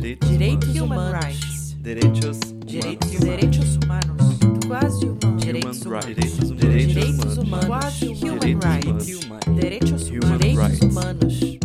Direitos, Direitos humanos. humanos. Direitos, Direitos, humanos. direitos humanos. Quase humanos. Direitos Direitos humanos. humanos. Direitos humanos. humanos. Quase Human humanos. rights. Direitos Direitos Human direitos humanos.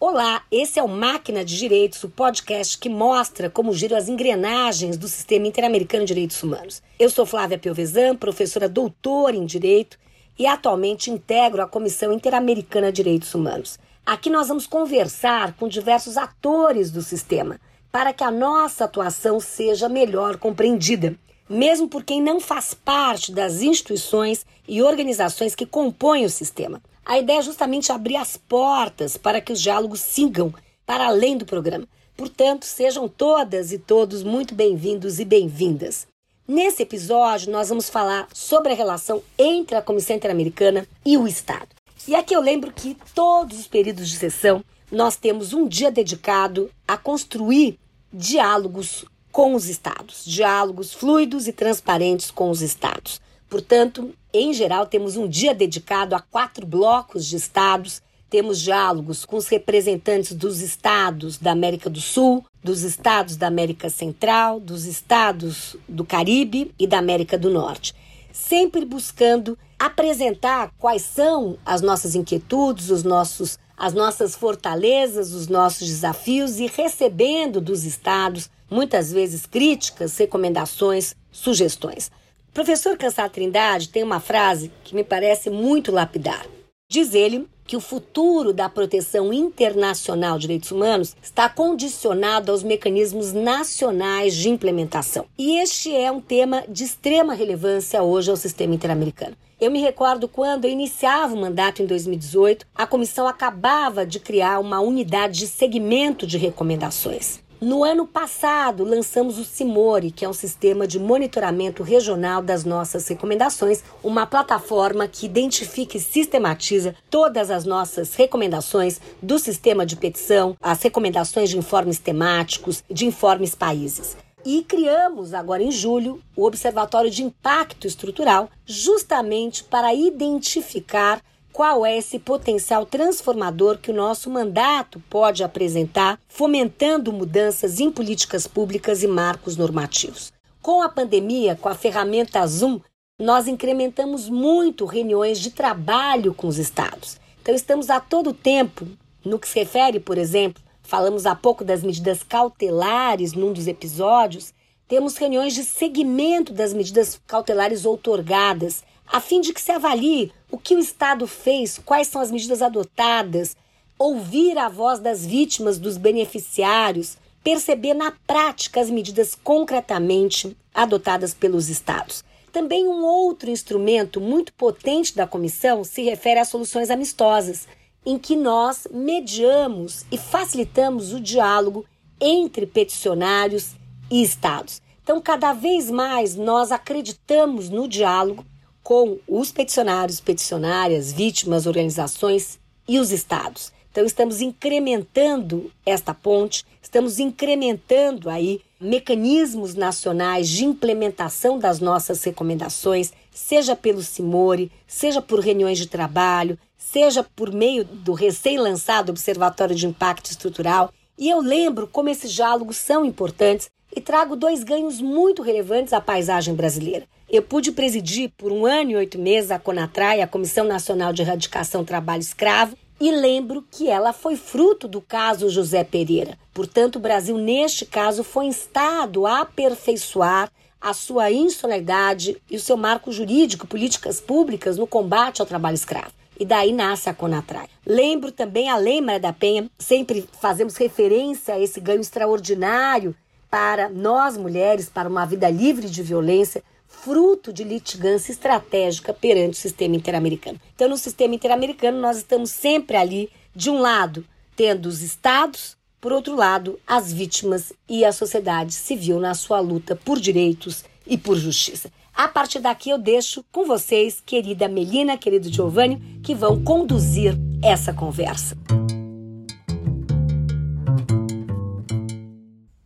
Olá, esse é o Máquina de Direitos, o podcast que mostra como giram as engrenagens do Sistema Interamericano de Direitos Humanos. Eu sou Flávia Piovesan, professora doutora em Direito e atualmente integro a Comissão Interamericana de Direitos Humanos. Aqui nós vamos conversar com diversos atores do sistema para que a nossa atuação seja melhor compreendida, mesmo por quem não faz parte das instituições e organizações que compõem o sistema. A ideia é justamente abrir as portas para que os diálogos sigam para além do programa. Portanto, sejam todas e todos muito bem-vindos e bem-vindas. Nesse episódio, nós vamos falar sobre a relação entre a Comissão Interamericana e o Estado. E aqui eu lembro que todos os períodos de sessão nós temos um dia dedicado a construir diálogos com os estados, diálogos fluidos e transparentes com os estados. Portanto, em geral, temos um dia dedicado a quatro blocos de estados. Temos diálogos com os representantes dos estados da América do Sul, dos estados da América Central, dos estados do Caribe e da América do Norte, sempre buscando apresentar quais são as nossas inquietudes, os nossos, as nossas fortalezas, os nossos desafios e recebendo dos estados muitas vezes críticas, recomendações, sugestões. O professor Cansar Trindade tem uma frase que me parece muito lapidar. Diz ele que o futuro da proteção internacional de direitos humanos está condicionado aos mecanismos nacionais de implementação. E este é um tema de extrema relevância hoje ao sistema interamericano. Eu me recordo quando eu iniciava o mandato em 2018, a comissão acabava de criar uma unidade de segmento de recomendações. No ano passado, lançamos o Simori, que é um sistema de monitoramento regional das nossas recomendações, uma plataforma que identifica e sistematiza todas as nossas recomendações do sistema de petição, as recomendações de informes temáticos, de informes países. E criamos agora em julho o Observatório de Impacto Estrutural, justamente para identificar qual é esse potencial transformador que o nosso mandato pode apresentar, fomentando mudanças em políticas públicas e marcos normativos. Com a pandemia, com a ferramenta Zoom, nós incrementamos muito reuniões de trabalho com os estados. Então, estamos a todo tempo, no que se refere, por exemplo, falamos há pouco das medidas cautelares num dos episódios, temos reuniões de seguimento das medidas cautelares outorgadas, a fim de que se avalie o que o Estado fez, quais são as medidas adotadas, ouvir a voz das vítimas, dos beneficiários, perceber na prática as medidas concretamente adotadas pelos Estados. Também um outro instrumento muito potente da comissão se refere às soluções amistosas, em que nós mediamos e facilitamos o diálogo entre peticionários e Estados. Então, cada vez mais nós acreditamos no diálogo com os peticionários, peticionárias, vítimas, organizações e os estados. Então estamos incrementando esta ponte, estamos incrementando aí mecanismos nacionais de implementação das nossas recomendações, seja pelo Simori, seja por reuniões de trabalho, seja por meio do recém-lançado Observatório de Impacto Estrutural. E eu lembro como esses diálogos são importantes e trago dois ganhos muito relevantes à paisagem brasileira. Eu pude presidir por um ano e oito meses a CONATRAI, a Comissão Nacional de Erradicação do Trabalho Escravo, e lembro que ela foi fruto do caso José Pereira. Portanto, o Brasil, neste caso, foi instado a aperfeiçoar a sua insolidariedade e o seu marco jurídico, políticas públicas no combate ao trabalho escravo. E daí nasce a Conatrai. Lembro também a Lei Maria da Penha, sempre fazemos referência a esse ganho extraordinário para nós mulheres, para uma vida livre de violência, fruto de litigância estratégica perante o sistema interamericano. Então, no sistema interamericano, nós estamos sempre ali, de um lado, tendo os estados, por outro lado, as vítimas e a sociedade civil na sua luta por direitos e por justiça. A partir daqui, eu deixo com vocês, querida Melina, querido Giovanni, que vão conduzir essa conversa.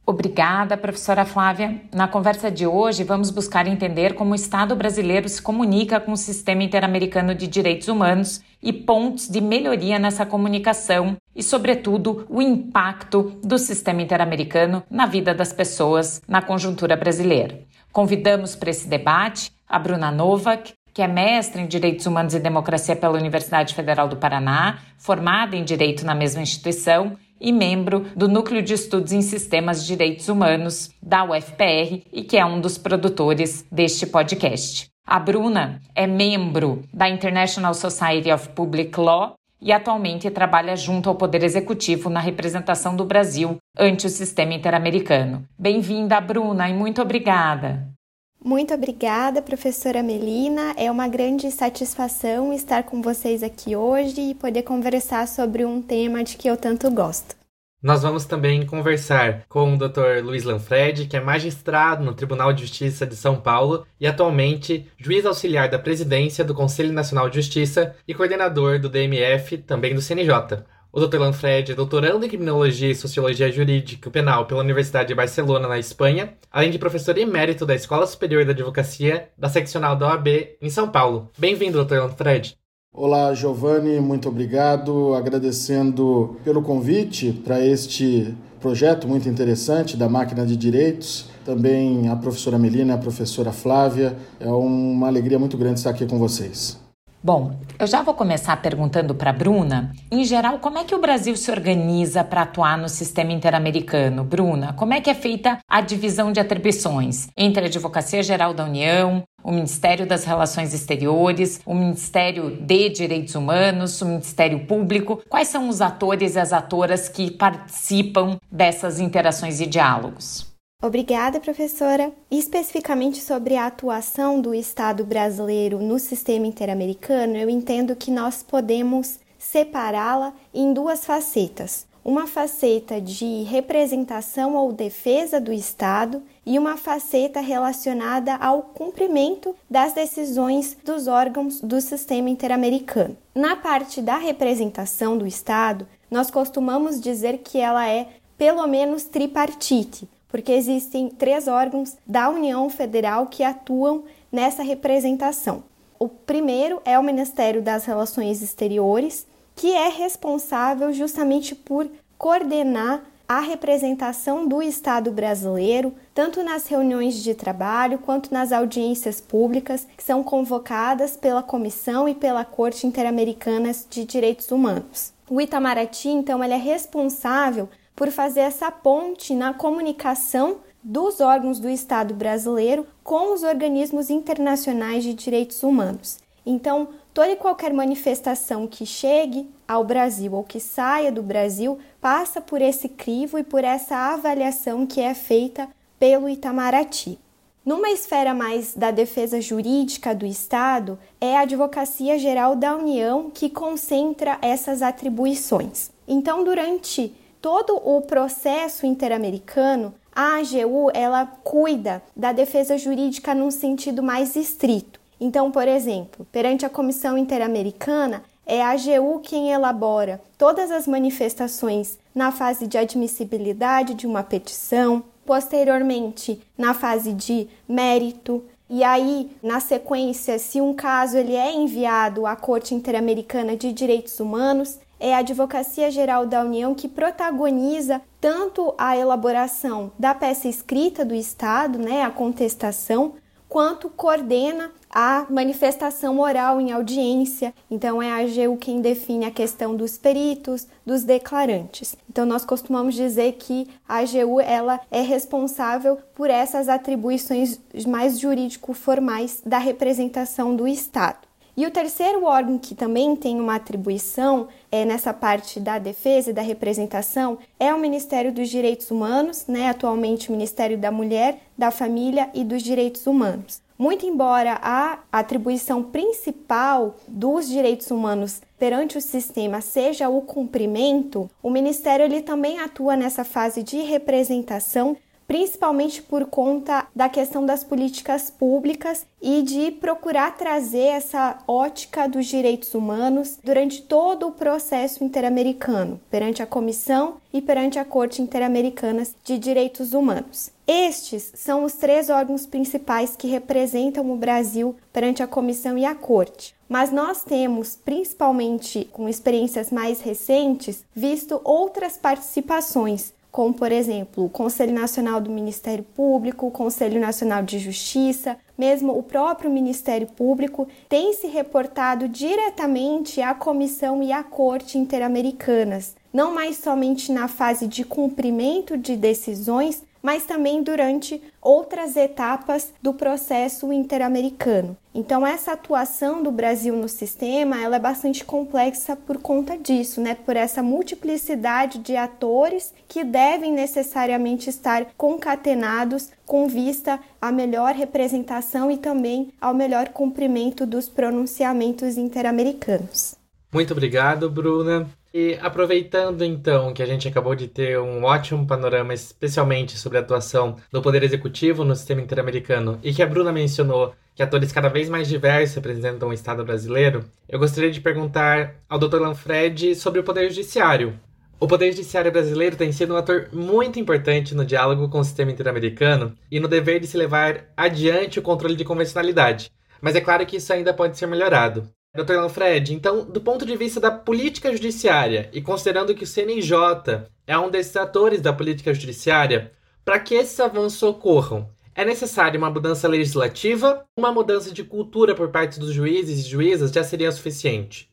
Obrigada, professora Flávia. Na conversa de hoje, vamos buscar entender como o Estado brasileiro se comunica com o Sistema Interamericano de Direitos Humanos e pontos de melhoria nessa comunicação e, sobretudo, o impacto do sistema interamericano na vida das pessoas na conjuntura brasileira. Convidamos para esse debate a Bruna Novak, que é mestre em Direitos Humanos e Democracia pela Universidade Federal do Paraná, formada em Direito na mesma instituição e membro do Núcleo de Estudos em Sistemas de Direitos Humanos da UFPR e que é um dos produtores deste podcast. A Bruna é membro da International Society of Public Law e atualmente trabalha junto ao Poder Executivo na representação do Brasil ante o sistema interamericano. Bem-vinda, Bruna, e muito obrigada. Muito obrigada, professora Melina. É uma grande satisfação estar com vocês aqui hoje e poder conversar sobre um tema de que eu tanto gosto. Nós vamos também conversar com o Dr. Luiz Lanfred, que é magistrado no Tribunal de Justiça de São Paulo e atualmente juiz auxiliar da presidência do Conselho Nacional de Justiça e coordenador do DMF, também do CNJ. O Dr. Lanfred é doutorando em Criminologia e Sociologia Jurídica Penal pela Universidade de Barcelona, na Espanha, além de professor emérito da Escola Superior da Advocacia da Seccional da OAB em São Paulo. Bem-vindo, Dr. Lanfred. Olá, Giovanni, muito obrigado. Agradecendo pelo convite para este projeto muito interessante da Máquina de Direitos. Também a professora Melina, a professora Flávia. É uma alegria muito grande estar aqui com vocês. Bom, eu já vou começar perguntando para Bruna, em geral, como é que o Brasil se organiza para atuar no sistema interamericano? Bruna, como é que é feita a divisão de atribuições entre a Advocacia Geral da União, o Ministério das Relações Exteriores, o Ministério de Direitos Humanos, o Ministério Público? Quais são os atores e as atoras que participam dessas interações e diálogos? Obrigada, professora. Especificamente sobre a atuação do Estado brasileiro no sistema interamericano, eu entendo que nós podemos separá-la em duas facetas. Uma faceta de representação ou defesa do Estado e uma faceta relacionada ao cumprimento das decisões dos órgãos do sistema interamericano. Na parte da representação do Estado, nós costumamos dizer que ela é pelo menos tripartite porque existem três órgãos da União Federal que atuam nessa representação. O primeiro é o Ministério das Relações Exteriores, que é responsável justamente por coordenar a representação do Estado brasileiro, tanto nas reuniões de trabalho quanto nas audiências públicas que são convocadas pela Comissão e pela Corte Interamericana de Direitos Humanos. O Itamaraty, então, ele é responsável por fazer essa ponte na comunicação dos órgãos do Estado brasileiro com os organismos internacionais de direitos humanos. Então, toda e qualquer manifestação que chegue ao Brasil ou que saia do Brasil passa por esse crivo e por essa avaliação que é feita pelo Itamaraty. Numa esfera mais da defesa jurídica do Estado, é a Advocacia Geral da União que concentra essas atribuições. Então, durante todo o processo interamericano, a AGU ela cuida da defesa jurídica num sentido mais estrito. Então, por exemplo, perante a Comissão Interamericana, é a AGU quem elabora todas as manifestações na fase de admissibilidade de uma petição, posteriormente na fase de mérito, e aí, na sequência, se um caso ele é enviado à Corte Interamericana de Direitos Humanos, é a Advocacia Geral da União que protagoniza tanto a elaboração da peça escrita do Estado, né, a contestação, quanto coordena a manifestação oral em audiência. Então é a AGU quem define a questão dos peritos, dos declarantes. Então nós costumamos dizer que a AGU ela é responsável por essas atribuições mais jurídico-formais da representação do Estado. E o terceiro órgão que também tem uma atribuição é, nessa parte da defesa e da representação é o Ministério dos Direitos Humanos, né, atualmente o Ministério da Mulher, da Família e dos Direitos Humanos. Muito embora a atribuição principal dos direitos humanos perante o sistema seja o cumprimento, o Ministério ele também atua nessa fase de representação principalmente por conta da questão das políticas públicas e de procurar trazer essa ótica dos direitos humanos durante todo o processo interamericano, perante a Comissão e perante a Corte Interamericana de Direitos Humanos. Estes são os três órgãos principais que representam o Brasil perante a Comissão e a Corte. Mas nós temos, principalmente com experiências mais recentes, visto outras participações como, por exemplo, o Conselho Nacional do Ministério Público, o Conselho Nacional de Justiça, mesmo o próprio Ministério Público, tem se reportado diretamente à Comissão e à Corte Interamericanas, não mais somente na fase de cumprimento de decisões, mas também durante outras etapas do processo interamericano. Então essa atuação do Brasil no sistema, ela é bastante complexa por conta disso, né? Por essa multiplicidade de atores que devem necessariamente estar concatenados com vista à melhor representação e também ao melhor cumprimento dos pronunciamentos interamericanos. Muito obrigado, Bruna. E aproveitando então que a gente acabou de ter um ótimo panorama, especialmente sobre a atuação do Poder Executivo no sistema interamericano, e que a Bruna mencionou que atores cada vez mais diversos representam o Estado brasileiro, eu gostaria de perguntar ao Dr. Lanfred sobre o Poder Judiciário. O Poder Judiciário brasileiro tem sido um ator muito importante no diálogo com o sistema interamericano e no dever de se levar adiante o controle de convencionalidade. Mas é claro que isso ainda pode ser melhorado. Dr. Lanfred, então, do ponto de vista da política judiciária, e considerando que o CNJ é um desses atores da política judiciária, para que esses avanços ocorram, é necessária uma mudança legislativa uma mudança de cultura por parte dos juízes e juízas já seria suficiente?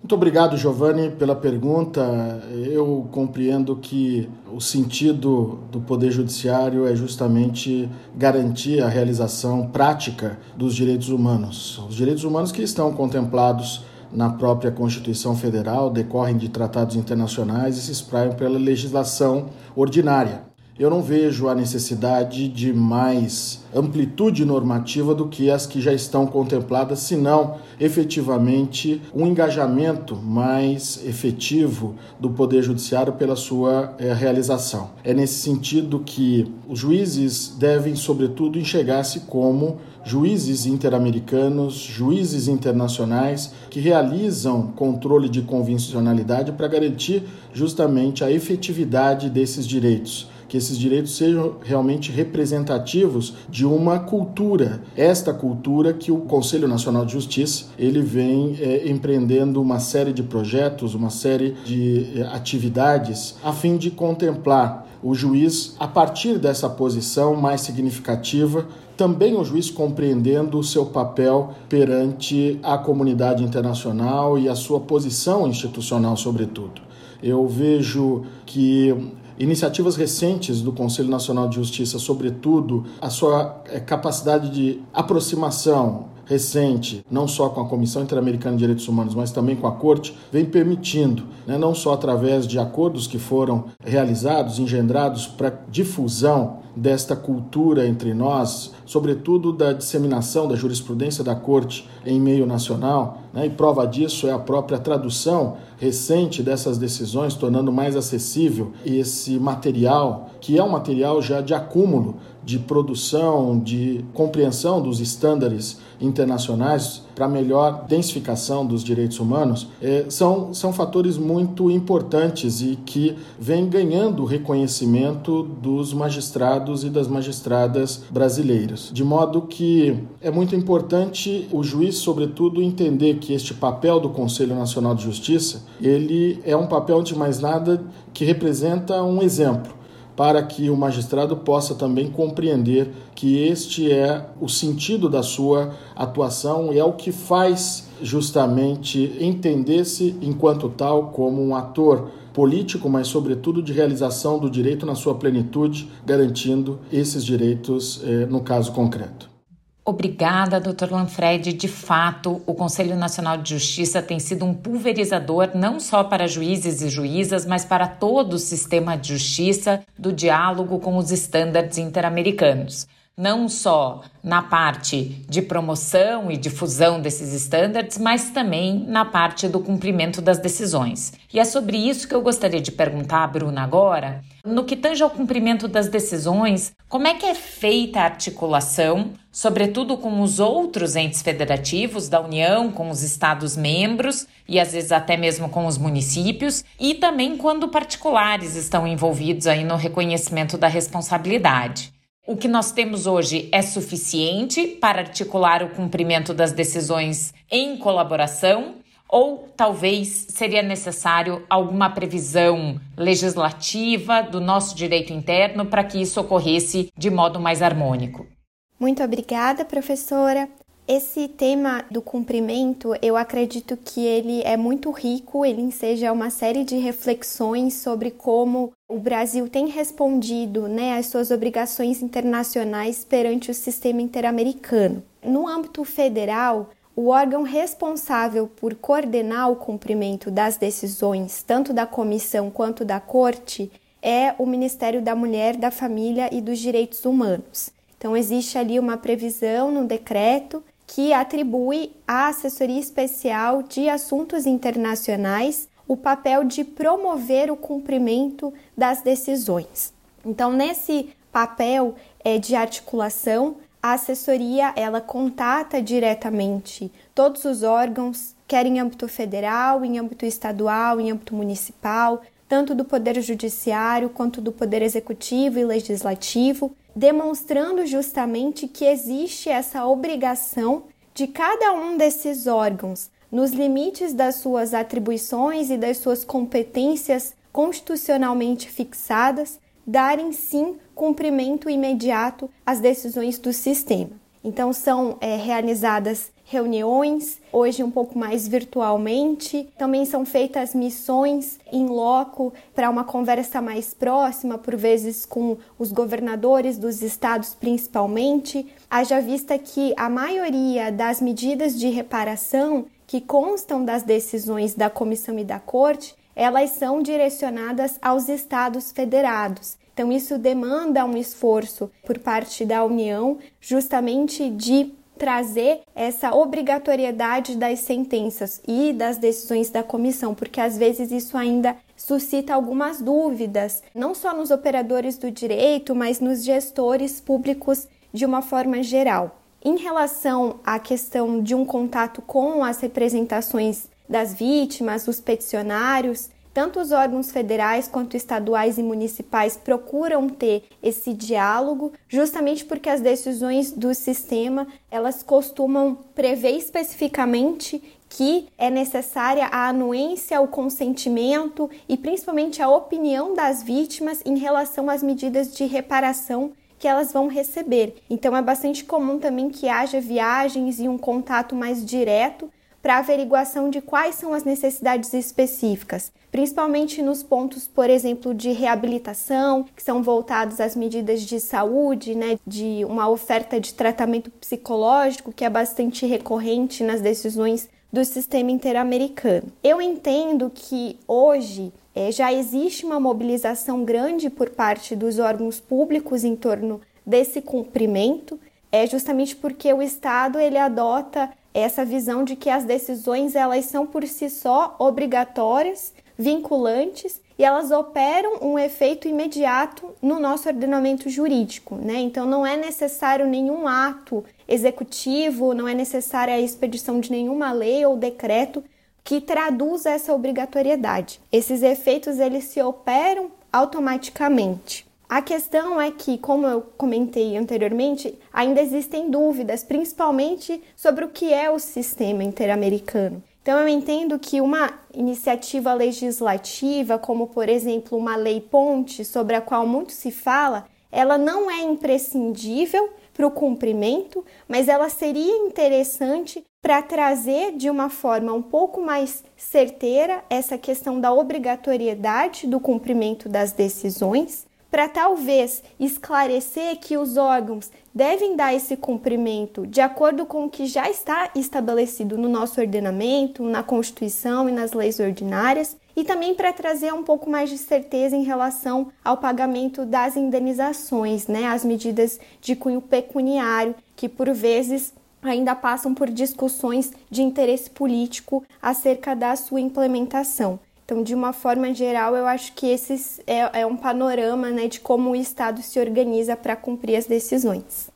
Muito obrigado, Giovanni, pela pergunta. Eu compreendo que o sentido do Poder Judiciário é justamente garantir a realização prática dos direitos humanos. Os direitos humanos que estão contemplados na própria Constituição Federal decorrem de tratados internacionais e se espraiam pela legislação ordinária eu não vejo a necessidade de mais amplitude normativa do que as que já estão contempladas, senão efetivamente um engajamento mais efetivo do Poder Judiciário pela sua é, realização. É nesse sentido que os juízes devem, sobretudo, enxergar-se como juízes interamericanos, juízes internacionais que realizam controle de convencionalidade para garantir justamente a efetividade desses direitos que esses direitos sejam realmente representativos de uma cultura, esta cultura que o Conselho Nacional de Justiça ele vem é, empreendendo uma série de projetos, uma série de é, atividades a fim de contemplar o juiz a partir dessa posição mais significativa também o juiz compreendendo o seu papel perante a comunidade internacional e a sua posição institucional, sobretudo. Eu vejo que Iniciativas recentes do Conselho Nacional de Justiça, sobretudo a sua eh, capacidade de aproximação recente, não só com a Comissão Interamericana de Direitos Humanos, mas também com a Corte, vem permitindo, né, não só através de acordos que foram realizados, engendrados para difusão desta cultura entre nós, sobretudo da disseminação da jurisprudência da Corte em meio nacional, né, e prova disso é a própria tradução recente dessas decisões, tornando mais acessível esse material, que é um material já de acúmulo de produção, de compreensão dos estándares internacionais para melhor densificação dos direitos humanos, é, são, são fatores muito importantes e que vêm ganhando reconhecimento dos magistrados e das magistradas brasileiras. De modo que é muito importante o juiz, sobretudo, entender que este papel do Conselho Nacional de Justiça, ele é um papel, de mais nada, que representa um exemplo para que o magistrado possa também compreender que este é o sentido da sua atuação e é o que faz justamente entender-se enquanto tal como um ator político, mas sobretudo de realização do direito na sua plenitude, garantindo esses direitos eh, no caso concreto. Obrigada, Dr. Lanfred. De fato, o Conselho Nacional de Justiça tem sido um pulverizador não só para juízes e juízas, mas para todo o sistema de justiça do diálogo com os estándares interamericanos. Não só na parte de promoção e difusão desses estándares, mas também na parte do cumprimento das decisões. E é sobre isso que eu gostaria de perguntar à Bruna agora. No que tange ao cumprimento das decisões, como é que é feita a articulação, sobretudo com os outros entes federativos da União, com os Estados-membros e às vezes até mesmo com os municípios, e também quando particulares estão envolvidos aí no reconhecimento da responsabilidade? O que nós temos hoje é suficiente para articular o cumprimento das decisões em colaboração? Ou talvez seria necessário alguma previsão legislativa do nosso direito interno para que isso ocorresse de modo mais harmônico? Muito obrigada, professora. Esse tema do cumprimento, eu acredito que ele é muito rico, ele enseja uma série de reflexões sobre como o Brasil tem respondido né, às suas obrigações internacionais perante o sistema interamericano. No âmbito federal, o órgão responsável por coordenar o cumprimento das decisões, tanto da comissão quanto da corte, é o Ministério da Mulher, da Família e dos Direitos Humanos. Então, existe ali uma previsão no decreto que atribui à Assessoria Especial de Assuntos Internacionais o papel de promover o cumprimento das decisões. Então, nesse papel é, de articulação, a assessoria ela contata diretamente todos os órgãos, quer em âmbito federal, em âmbito estadual, em âmbito municipal, tanto do Poder Judiciário quanto do Poder Executivo e Legislativo, demonstrando justamente que existe essa obrigação de cada um desses órgãos, nos limites das suas atribuições e das suas competências constitucionalmente fixadas, darem sim cumprimento imediato às decisões do sistema. Então, são é, realizadas reuniões, hoje um pouco mais virtualmente. Também são feitas missões em loco para uma conversa mais próxima, por vezes com os governadores dos estados principalmente. Haja vista que a maioria das medidas de reparação que constam das decisões da comissão e da corte, elas são direcionadas aos estados federados. Então, isso demanda um esforço por parte da União, justamente de trazer essa obrigatoriedade das sentenças e das decisões da comissão, porque às vezes isso ainda suscita algumas dúvidas, não só nos operadores do direito, mas nos gestores públicos de uma forma geral. Em relação à questão de um contato com as representações das vítimas, os peticionários, tanto os órgãos federais quanto estaduais e municipais procuram ter esse diálogo, justamente porque as decisões do sistema, elas costumam prever especificamente que é necessária a anuência, o consentimento e principalmente a opinião das vítimas em relação às medidas de reparação que elas vão receber. Então é bastante comum também que haja viagens e um contato mais direto para averiguação de quais são as necessidades específicas, principalmente nos pontos, por exemplo, de reabilitação, que são voltados às medidas de saúde, né, de uma oferta de tratamento psicológico, que é bastante recorrente nas decisões do sistema interamericano. Eu entendo que hoje é, já existe uma mobilização grande por parte dos órgãos públicos em torno desse cumprimento, é justamente porque o Estado ele adota essa visão de que as decisões elas são por si só obrigatórias, vinculantes e elas operam um efeito imediato no nosso ordenamento jurídico, né? Então não é necessário nenhum ato executivo, não é necessária a expedição de nenhuma lei ou decreto que traduza essa obrigatoriedade. Esses efeitos eles se operam automaticamente. A questão é que, como eu comentei anteriormente, ainda existem dúvidas, principalmente sobre o que é o sistema interamericano. Então, eu entendo que uma iniciativa legislativa, como por exemplo uma lei ponte, sobre a qual muito se fala, ela não é imprescindível para o cumprimento, mas ela seria interessante para trazer de uma forma um pouco mais certeira essa questão da obrigatoriedade do cumprimento das decisões para talvez esclarecer que os órgãos devem dar esse cumprimento de acordo com o que já está estabelecido no nosso ordenamento, na Constituição e nas leis ordinárias, e também para trazer um pouco mais de certeza em relação ao pagamento das indenizações, né, as medidas de cunho pecuniário, que por vezes ainda passam por discussões de interesse político acerca da sua implementação. Então, de uma forma geral, eu acho que esse é, é um panorama né, de como o Estado se organiza para cumprir as decisões.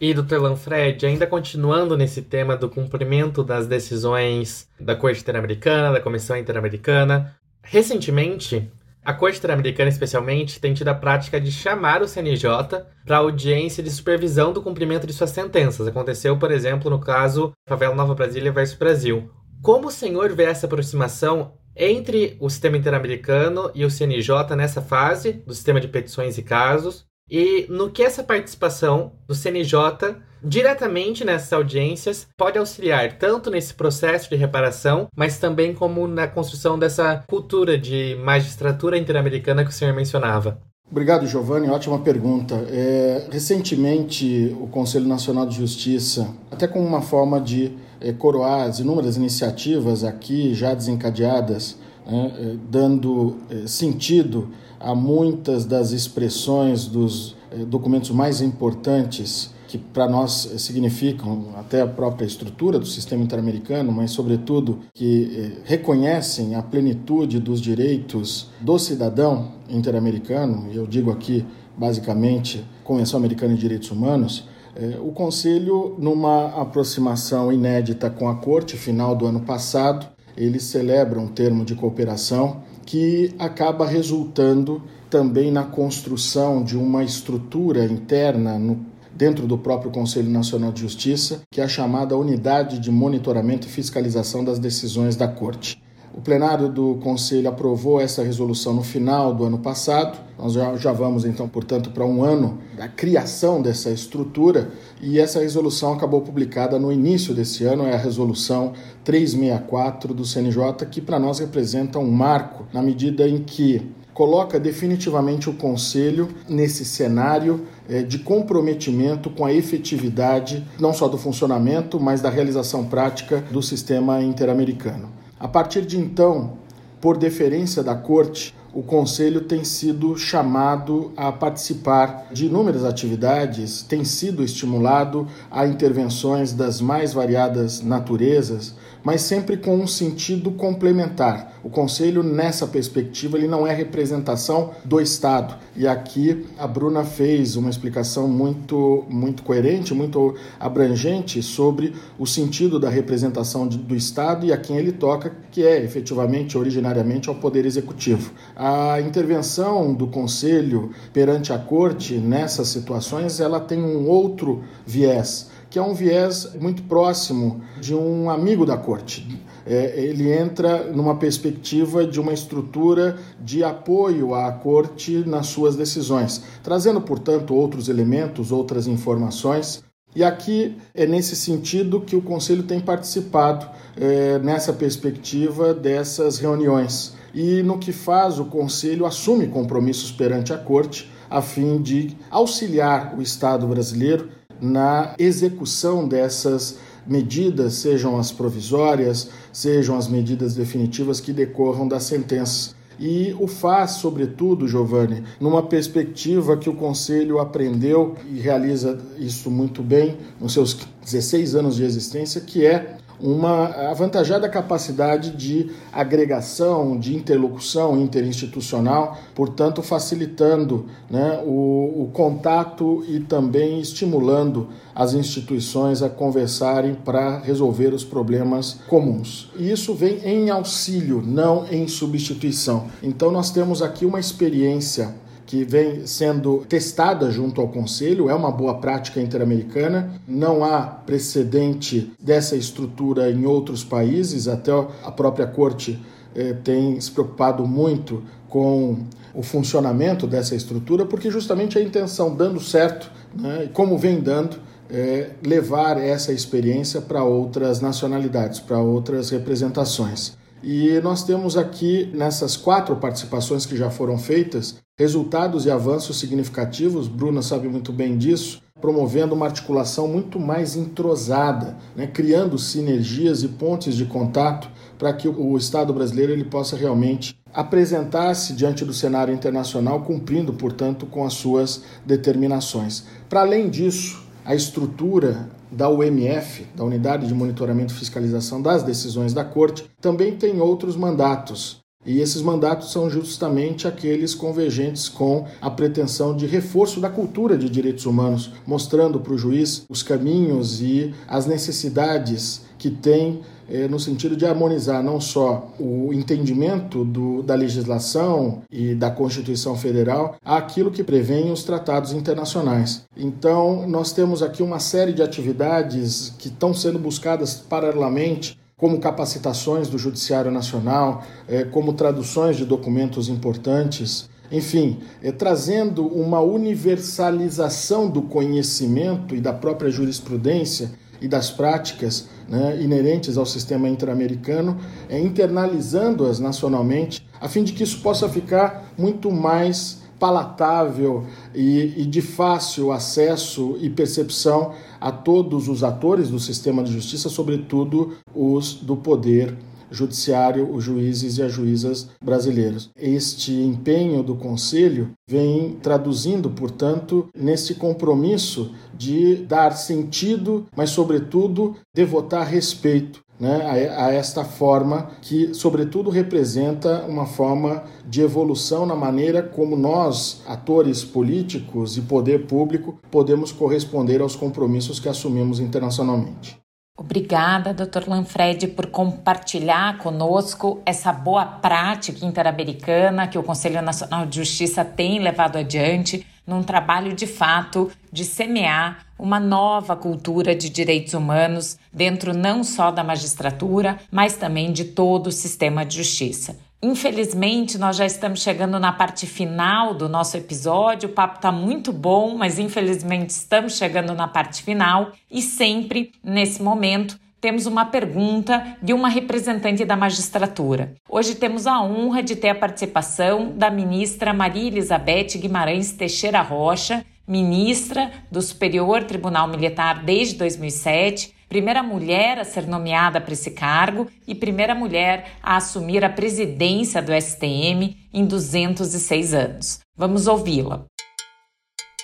E, doutor Lanfred, ainda continuando nesse tema do cumprimento das decisões da Corte Interamericana, da Comissão Interamericana, recentemente, a Corte Interamericana, especialmente, tem tido a prática de chamar o CNJ para audiência de supervisão do cumprimento de suas sentenças. Aconteceu, por exemplo, no caso Favela Nova Brasília versus Brasil. Como o senhor vê essa aproximação entre o sistema interamericano e o CNJ nessa fase do sistema de petições e casos? e no que essa participação do CNJ diretamente nessas audiências pode auxiliar tanto nesse processo de reparação, mas também como na construção dessa cultura de magistratura interamericana que o senhor mencionava. Obrigado, Giovanni. Ótima pergunta. É, recentemente, o Conselho Nacional de Justiça, até como uma forma de coroar as inúmeras iniciativas aqui já desencadeadas, né, é, dando é, sentido a muitas das expressões dos eh, documentos mais importantes que para nós significam até a própria estrutura do sistema interamericano, mas sobretudo que eh, reconhecem a plenitude dos direitos do cidadão interamericano, e eu digo aqui basicamente Convenção Americana de Direitos Humanos, eh, o Conselho, numa aproximação inédita com a Corte, final do ano passado, eles celebram um termo de cooperação que acaba resultando também na construção de uma estrutura interna no, dentro do próprio Conselho Nacional de Justiça, que é a chamada Unidade de Monitoramento e Fiscalização das Decisões da Corte. O plenário do Conselho aprovou essa resolução no final do ano passado. Nós já, vamos, então, portanto, para um ano da criação dessa estrutura e essa resolução acabou publicada no início desse ano. É a resolução 364 do CNJ, que para nós representa um marco na medida em que coloca definitivamente o Conselho nesse cenário é, de comprometimento com a efetividade não só do funcionamento, mas da realização prática do sistema interamericano. A partir de então, por deferência da Corte, o Conselho tem sido chamado a participar de inúmeras atividades, tem sido estimulado a intervenções das mais variadas naturezas, mas sempre com um sentido complementar. O Conselho, nessa perspectiva, ele não é representação do Estado. E aqui a Bruna fez uma explicação muito, muito coerente, muito abrangente sobre o sentido da representação de, do Estado e a quem ele toca, que é efetivamente, originariamente, ao Poder Executivo. A intervenção do Conselho perante a Corte nessas situações, ela tem um outro viés que é um viés muito próximo de um amigo da corte. É, ele entra numa perspectiva de uma estrutura de apoio à corte nas suas decisões, trazendo, portanto, outros elementos, outras informações. E aqui é nesse sentido que o Conselho tem participado é, nessa perspectiva dessas reuniões. E no que faz, o Conselho assume compromissos perante a Corte a fim de auxiliar o Estado brasileiro na execução dessas medidas, sejam as provisórias, sejam as medidas definitivas que decorram das sentenças. E o faz, sobretudo, Giovanni, numa perspectiva que o Conselho aprendeu e realiza isso muito bem nos seus 16 anos de existência, que é uma avantajada capacidade de agregação, de interlocução interinstitucional, portanto, facilitando né, o, o contato e também estimulando as instituições a conversarem para resolver os problemas comuns. E isso vem em auxílio, não em substituição. Então, nós temos aqui uma experiência que vem sendo testada junto ao Conselho, é uma boa prática interamericana. Não há precedente dessa estrutura em outros países, até a própria Corte eh, tem se preocupado muito com o funcionamento dessa estrutura, porque justamente a intenção, dando certo, né, como vem dando, é levar essa experiência para outras nacionalidades, para outras representações. E nós temos aqui, nessas quatro participações que já foram feitas, resultados e avanços significativos, Bruna sabe muito bem disso, promovendo uma articulação muito mais entrosada, né, criando sinergias e pontes de contato para que o Estado brasileiro ele possa realmente apresentar-se diante do cenário internacional, cumprindo, portanto, com as suas determinações. Para além disso, a estrutura da UMF, da Unidade de Monitoramento e Fiscalização das Decisões da Corte, também tem outros mandatos. E esses mandatos são justamente aqueles convergentes com a pretensão de reforço da cultura de direitos humanos, mostrando para o juiz os caminhos e as necessidades que tem é, no sentido de harmonizar não só o entendimento do, da legislação e da Constituição Federal àquilo que prevêem os tratados internacionais. Então, nós temos aqui uma série de atividades que estão sendo buscadas paralelamente como capacitações do Judiciário Nacional, é, como traduções de documentos importantes, enfim, é, trazendo uma universalização do conhecimento e da própria jurisprudência e das práticas né, inerentes ao sistema interamericano, é, internalizando-as nacionalmente, a fim de que isso possa ficar muito mais palatável e, e, de fácil acesso e percepção a todos os atores do sistema de justiça, sobretudo os do poder judiciário, os juízes e as juízas brasileiros. Este empenho do Conselho vem traduzindo, portanto, nesse compromisso de dar sentido, mas, sobretudo, devotar respeito né, a, a, esta forma que, sobretudo, representa uma forma de evolução na maneira como nós, atores políticos e poder público, podemos corresponder aos compromissos que assumimos internacionalmente. Obrigada, Dr. Lanfred, por compartilhar conosco essa boa prática interamericana que o Conselho Nacional de Justiça tem levado adiante num trabalho de fato de semear uma nova cultura de direitos humanos dentro não só da magistratura, mas também de todo o sistema de justiça. Infelizmente, nós já estamos chegando na parte final do nosso episódio. O papo está muito bom, mas infelizmente estamos chegando na parte final e sempre nesse momento temos uma pergunta de uma representante da magistratura. Hoje temos a honra de ter a participação da ministra Maria Elizabeth Guimarães Teixeira Rocha, ministra do Superior Tribunal Militar desde 2007 primeira mulher a ser nomeada para esse cargo e primeira mulher a assumir a presidência do STM em 206 anos. Vamos ouvi-la.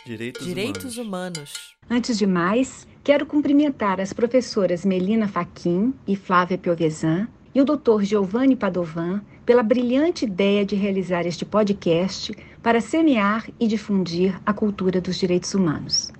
Direitos, Direitos humanos. humanos. Antes de mais, quero cumprimentar as professoras Melina Faquin e Flávia Piovesan e o Dr. Giovanni Padovan pela brilhante ideia de realizar este podcast para semear e difundir a cultura dos direitos humanos.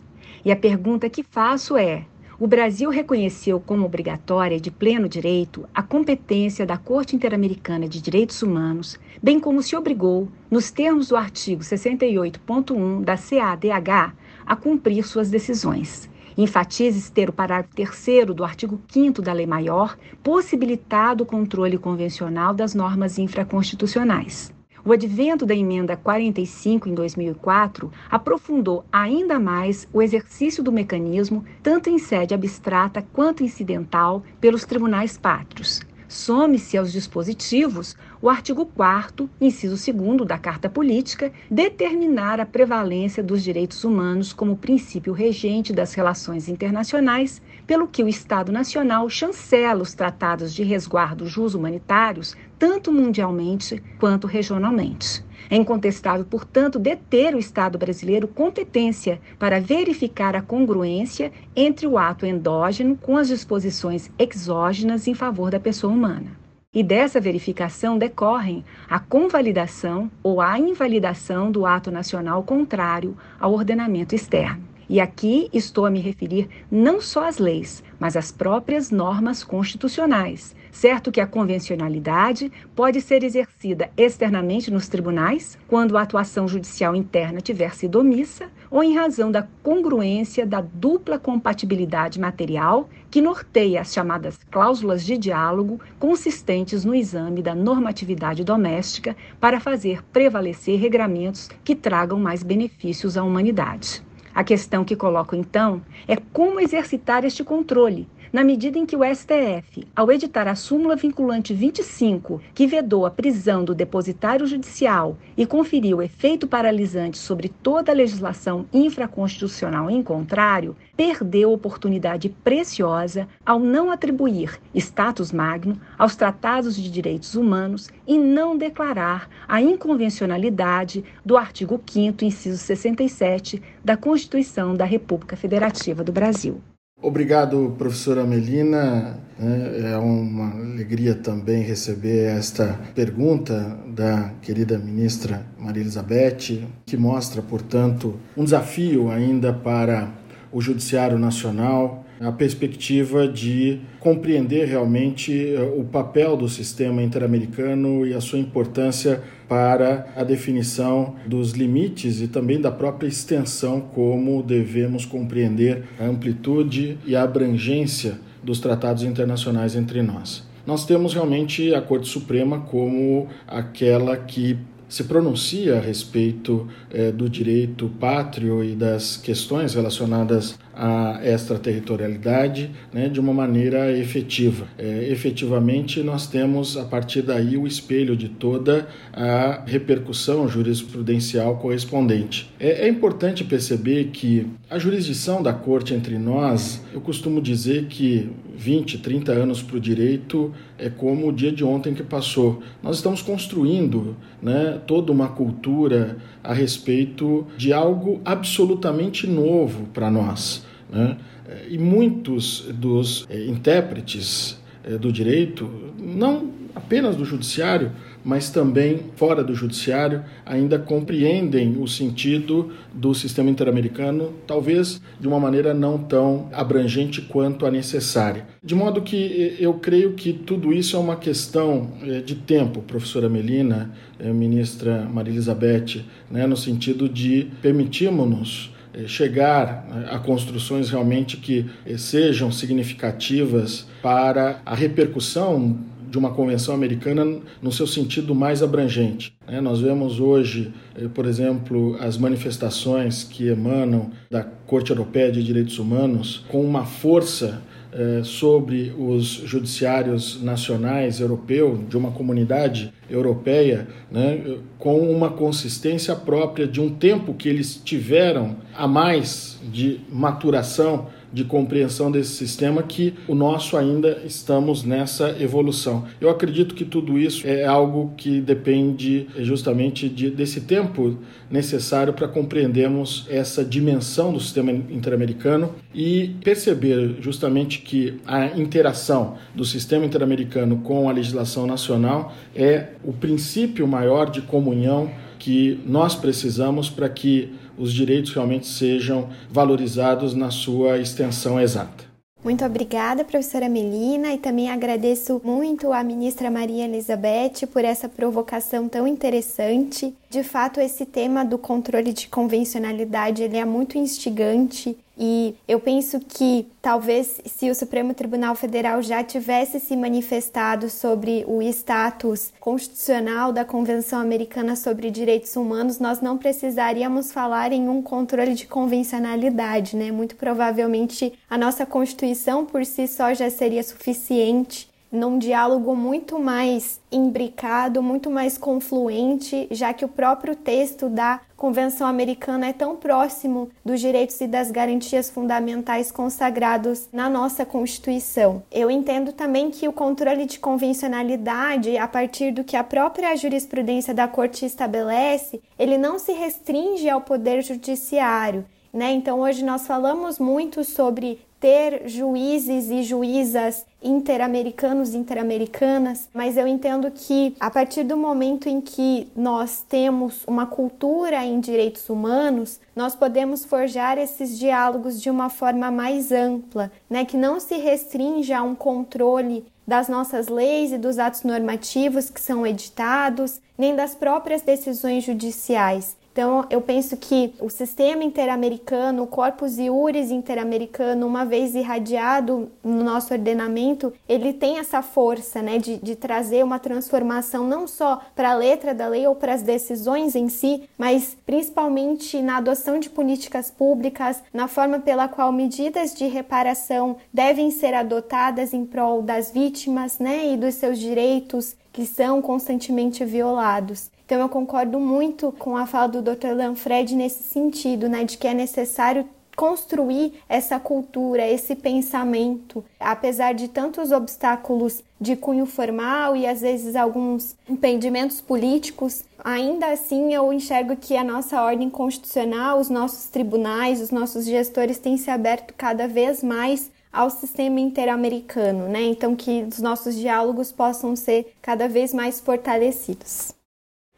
E a pergunta que faço é: o Brasil reconheceu como obrigatória de pleno direito a competência da Corte Interamericana de Direitos Humanos, bem como se obrigou, nos termos do artigo 68.1 da CADH, a cumprir suas decisões. Enfatize-se ter o parágrafo 3 do artigo 5 da Lei Maior possibilitado o controle convencional das normas infraconstitucionais. O advento da emenda 45 em 2004 aprofundou ainda mais o exercício do mecanismo, tanto em sede abstrata quanto incidental, pelos tribunais pátrios. Some-se aos dispositivos o artigo 4, inciso 2 da Carta Política, determinar a prevalência dos direitos humanos como princípio regente das relações internacionais pelo que o Estado Nacional chancela os tratados de resguardo jus humanitários, tanto mundialmente quanto regionalmente. É incontestável, portanto, deter o Estado brasileiro competência para verificar a congruência entre o ato endógeno com as disposições exógenas em favor da pessoa humana. E dessa verificação decorrem a convalidação ou a invalidação do ato nacional contrário ao ordenamento externo. E aqui estou a me referir não só às leis, mas às próprias normas constitucionais. Certo que a convencionalidade pode ser exercida externamente nos tribunais, quando a atuação judicial interna tiver sido omissa, ou em razão da congruência da dupla compatibilidade material que norteia as chamadas cláusulas de diálogo consistentes no exame da normatividade doméstica para fazer prevalecer regramentos que tragam mais benefícios à humanidade. A questão que coloco então é como exercitar este controle, na medida em que o STF, ao editar a súmula vinculante 25, que vedou a prisão do depositário judicial e conferiu efeito paralisante sobre toda a legislação infraconstitucional em contrário, perdeu oportunidade preciosa ao não atribuir status magno aos tratados de direitos humanos e não declarar a inconvencionalidade do artigo 5 inciso 67 da Constituição da República Federativa do Brasil. Obrigado, professora Melina. É, é uma alegria também receber esta pergunta da querida ministra Maria Elizabeth, que mostra, portanto, um desafio ainda para o Judiciário Nacional a perspectiva de compreender realmente eh, o papel do sistema interamericano e a sua importância para a definição dos limites e também da própria extensão, como devemos compreender a amplitude e a abrangência dos tratados internacionais entre nós. Nós temos realmente a Corte Suprema como aquela que se pronuncia a respeito eh, do direito pátrio e das questões relacionadas à extraterritorialidade né, de uma maneira efetiva. É, efetivamente, nós temos a partir daí o espelho de toda a repercussão jurisprudencial correspondente. É, é importante perceber que a jurisdição da corte entre nós, eu costumo dizer que 20, 30 anos para o direito é como o dia de ontem que passou. Nós estamos construindo né, toda uma cultura a respeito de algo absolutamente novo para nós. Né? E muitos dos é, intérpretes é, do direito, não apenas do judiciário, mas também fora do judiciário, ainda compreendem o sentido do sistema interamericano, talvez de uma maneira não tão abrangente quanto a necessária. De modo que eu creio que tudo isso é uma questão eh, de tempo, professora Melina, eh, ministra Maria Elizabeth, né, no sentido de permitirmos-nos eh, chegar né, a construções realmente que sejam significativas para a repercussão de uma convenção americana no seu sentido mais abrangente. Né? Nós vemos hoje, eh, por exemplo, as manifestações que emanam da Corte Europeia de Direitos Humanos com uma força eh, sobre os judiciários nacionais europeu de uma comunidade europeia, né, com uma consistência própria de um tempo que eles tiveram a mais de maturação de compreensão desse sistema que o nosso ainda estamos nessa evolução. Eu acredito que tudo isso é algo que depende justamente de, desse tempo necessário para compreendermos essa dimensão do sistema interamericano e perceber justamente que a interação do sistema interamericano com a legislação nacional é o princípio maior de comunhão que nós precisamos para que os direitos realmente sejam valorizados na sua extensão exata. Muito obrigada, professora Melina, e também agradeço muito à ministra Maria Elizabeth por essa provocação tão interessante. De fato, esse tema do controle de convencionalidade ele é muito instigante e eu penso que talvez se o Supremo Tribunal Federal já tivesse se manifestado sobre o status constitucional da Convenção Americana sobre Direitos Humanos, nós não precisaríamos falar em um controle de convencionalidade, né? Muito provavelmente a nossa Constituição por si só já seria suficiente num diálogo muito mais imbricado, muito mais confluente, já que o próprio texto da Convenção Americana é tão próximo dos direitos e das garantias fundamentais consagrados na nossa Constituição. Eu entendo também que o controle de convencionalidade, a partir do que a própria jurisprudência da Corte estabelece, ele não se restringe ao poder judiciário. Né? Então, hoje nós falamos muito sobre ter juízes e juízas interamericanos e interamericanas, mas eu entendo que a partir do momento em que nós temos uma cultura em direitos humanos, nós podemos forjar esses diálogos de uma forma mais ampla, né, que não se restringe a um controle das nossas leis e dos atos normativos que são editados, nem das próprias decisões judiciais, Então, eu penso que o sistema interamericano, o corpus iuris interamericano, uma vez irradiado no nosso ordenamento, ele tem essa força né, de, de trazer uma transformação não só para a letra da lei ou para as decisões em si, mas principalmente na adoção de políticas públicas, na forma pela qual medidas de reparação devem ser adotadas em prol das vítimas né, e dos seus direitos que são constantemente violados. Então eu concordo muito com a fala do Dr. Lanfred nesse sentido, né, de que é necessário construir essa cultura, esse pensamento, apesar de tantos obstáculos de cunho formal e às vezes alguns impedimentos políticos, ainda assim eu enxergo que a nossa ordem constitucional, os nossos tribunais, os nossos gestores têm se aberto cada vez mais ao sistema interamericano, né? Então que os nossos diálogos possam ser cada vez mais fortalecidos.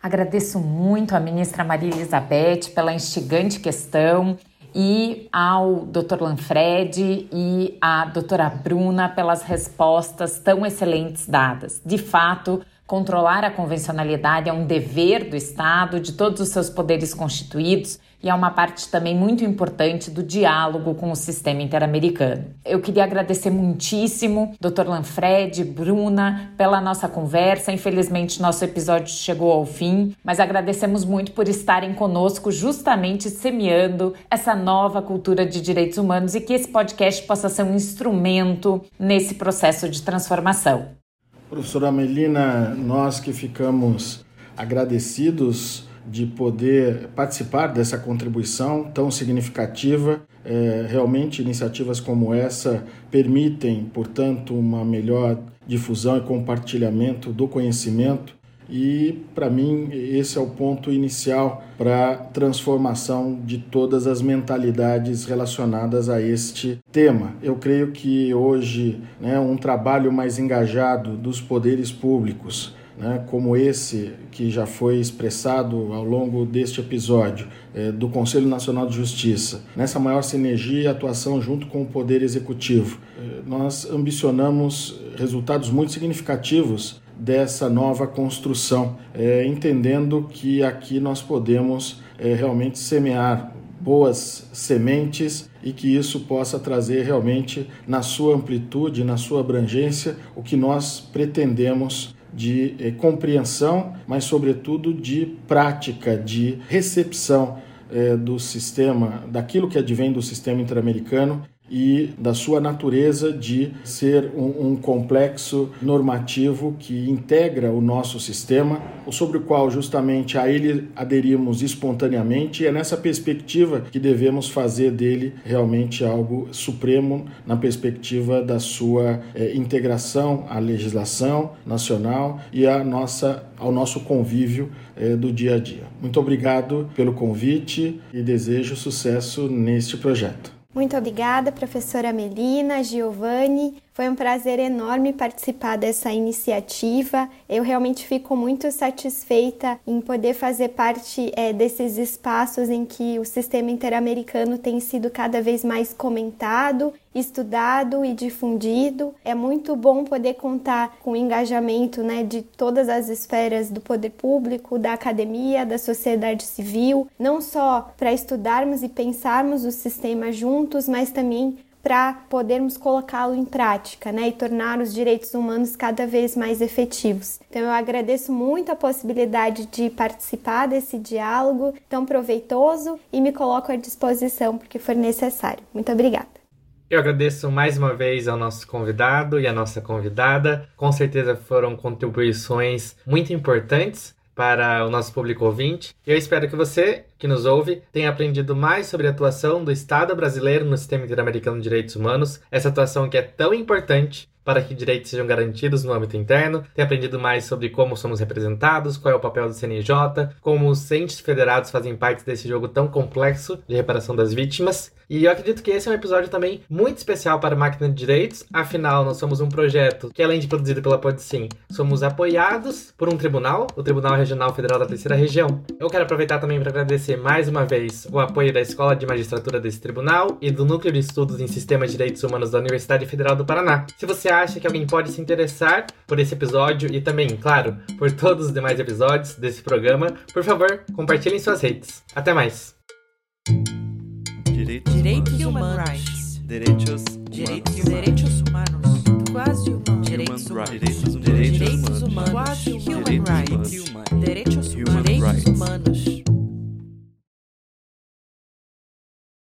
Agradeço muito a ministra Maria Elizabeth pela instigante questão e ao Dr. Lanfred e à doutora Bruna pelas respostas tão excelentes dadas. De fato, controlar a convencionalidade é um dever do Estado, de todos os seus poderes constituídos, e é uma parte também muito importante do diálogo com o sistema interamericano. Eu queria agradecer muitíssimo Dr. Lanfred, Bruna, pela nossa conversa. Infelizmente, nosso episódio chegou ao fim, mas agradecemos muito por estarem conosco, justamente semeando essa nova cultura de direitos humanos e que esse podcast possa ser um instrumento nesse processo de transformação. Professora Melina, nós que ficamos agradecidos de poder participar dessa contribuição tão significativa. É, realmente, iniciativas como essa permitem, portanto, uma melhor difusão e compartilhamento do conhecimento. E, para mim, esse é o ponto inicial para a transformação de todas as mentalidades relacionadas a este tema. Eu creio que hoje, né, um trabalho mais engajado dos poderes públicos, né, como esse que já foi expressado ao longo deste episódio é, do Conselho Nacional de Justiça, nessa maior sinergia e atuação junto com o Poder Executivo, é, nós ambicionamos resultados muito significativos dessa nova construção, é, entendendo que aqui nós podemos é, realmente semear boas sementes e que isso possa trazer realmente na sua amplitude, na sua abrangência, o que nós pretendemos de eh, compreensão, mas, sobretudo, de prática, de recepção eh, do sistema, daquilo que advém do sistema interamericano e da sua natureza de ser um, um, complexo normativo que integra o nosso sistema, sobre o qual justamente a ele aderimos espontaneamente, e é nessa perspectiva que devemos fazer dele realmente algo supremo na perspectiva da sua é, integração à legislação nacional e à nossa, ao nosso convívio é, do dia a dia. Muito obrigado pelo convite e desejo sucesso neste projeto. Muito obrigada, professora Melina, Giovanni. Foi um prazer enorme participar dessa iniciativa. Eu realmente fico muito satisfeita em poder fazer parte é, desses espaços em que o sistema interamericano tem sido cada vez mais comentado, estudado e difundido. É muito bom poder contar com o engajamento né, de todas as esferas do poder público, da academia, da sociedade civil, não só para estudarmos e pensarmos o sistema juntos, mas também para podermos colocá-lo em prática né, e tornar os direitos humanos cada vez mais efetivos. Então, eu agradeço muito a possibilidade de participar desse diálogo tão proveitoso e me coloco à disposição porque for necessário. Muito obrigada. Eu agradeço mais uma vez ao nosso convidado e à nossa convidada. Com certeza foram contribuições muito importantes para o nosso público ouvinte. Eu espero que você, que nos ouve, tenha aprendido mais sobre a atuação do Estado brasileiro no sistema interamericano de direitos humanos, essa atuação que é tão importante para que direitos sejam garantidos no âmbito interno, ter aprendido mais sobre como somos representados, qual é o papel do CNJ, como os entes federados fazem parte desse jogo tão complexo de reparação das vítimas. E eu acredito que esse é um episódio também muito especial para a Máquina de Direitos, afinal, nós somos um projeto que, além de produzido pela Podsim, somos apoiados por um tribunal, o Tribunal Regional Federal da Terceira Região. Eu quero aproveitar também para agradecer mais uma vez o apoio da Escola de Magistratura desse tribunal e do Núcleo de Estudos em Sistemas de Direitos Humanos da Universidade Federal do Paraná. Se você acha que alguém pode se interessar por esse episódio e também, claro, por todos os demais episódios desse programa, por favor, compartilhem em suas redes. Até mais. Direitos, Direitos humanos. Direitos, direitos, direitos humanos. Quase humanos. Direitos humanos. Direitos humanos. Direitos humanos. Quase humanos. Direitos humanos. Direitos humanos.